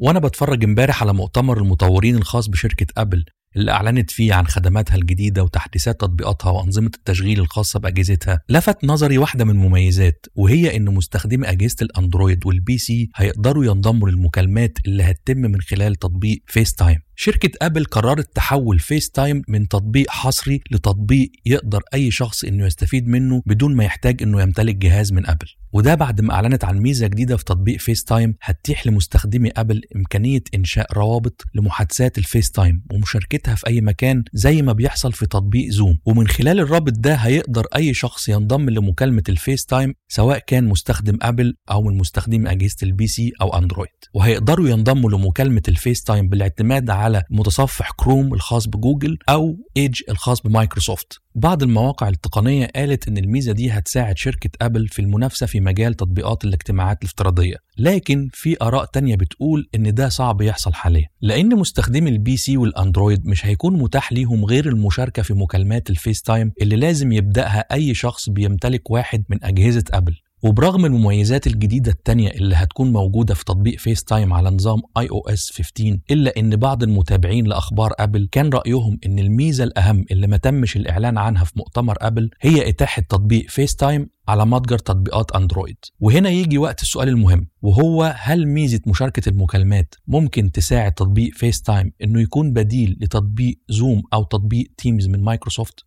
وأنا بتفرج امبارح على مؤتمر المطورين الخاص بشركة أبل اللي أعلنت فيه عن خدماتها الجديدة وتحديثات تطبيقاتها وأنظمة التشغيل الخاصة بأجهزتها. لفت نظري واحدة من المميزات وهي إن مستخدمي أجهزة الأندرويد وال PC هيقدروا ينضموا للمكالمات اللي هتتم من خلال تطبيق FaceTime شركة أبل قررت تحول FaceTime من تطبيق حصري لتطبيق يقدر أي شخص إنه يستفيد منه بدون ما يحتاج إنه يمتلك جهاز من أبل. وده بعد ما أعلنت عن ميزة جديدة في تطبيق FaceTime هتتيح لمستخدمي أبل إمكانية إنشاء روابط لمحادثات ال FaceTime ومشاركتها في أي مكان زي ما بيحصل في تطبيق Zoom ومن خلال الرابط ده هيقدر أي شخص ينضم لمكالمة ال FaceTime سواء كان مستخدم أبل أو من مستخدمي أجهزة ال PC أو أندرويد. وهيقدروا ينضموا لمكالمة ال FaceTime بالاعتماد على متصفح كروم الخاص بجوجل أو Edge الخاص بمايكروسوفت. بعض المواقع التقنية قالت إن الميزة دي هتساعد شركة أبل في المنافسة في مجال تطبيقات الاجتماعات الافتراضية. لكن في آراء تانية بتقول إن ده صعب يحصل حاليا. لأن مستخدمي ال PC والأندرويد مش هيكون متاح ليهم غير المشاركة في مكالمات ال FaceTime اللي لازم يبدأها أي شخص بيمتلك واحد من أجهزة أبل. وبرغم المميزات الجديدة التانية اللي هتكون موجودة في تطبيق FaceTime على نظام iOS 15 إلا إن بعض المتابعين لأخبار أبل كان رأيهم إن الميزة الأهم اللي ما تمش الإعلان عنها في مؤتمر أبل هي إتاحة تطبيق FaceTime على متجر تطبيقات أندرويد وهنا يجي وقت السؤال المهم وهو هل ميزة مشاركة المكالمات ممكن تساعد تطبيق FaceTime إنه يكون بديل لتطبيق Zoom أو تطبيق Teams من مايكروسوفت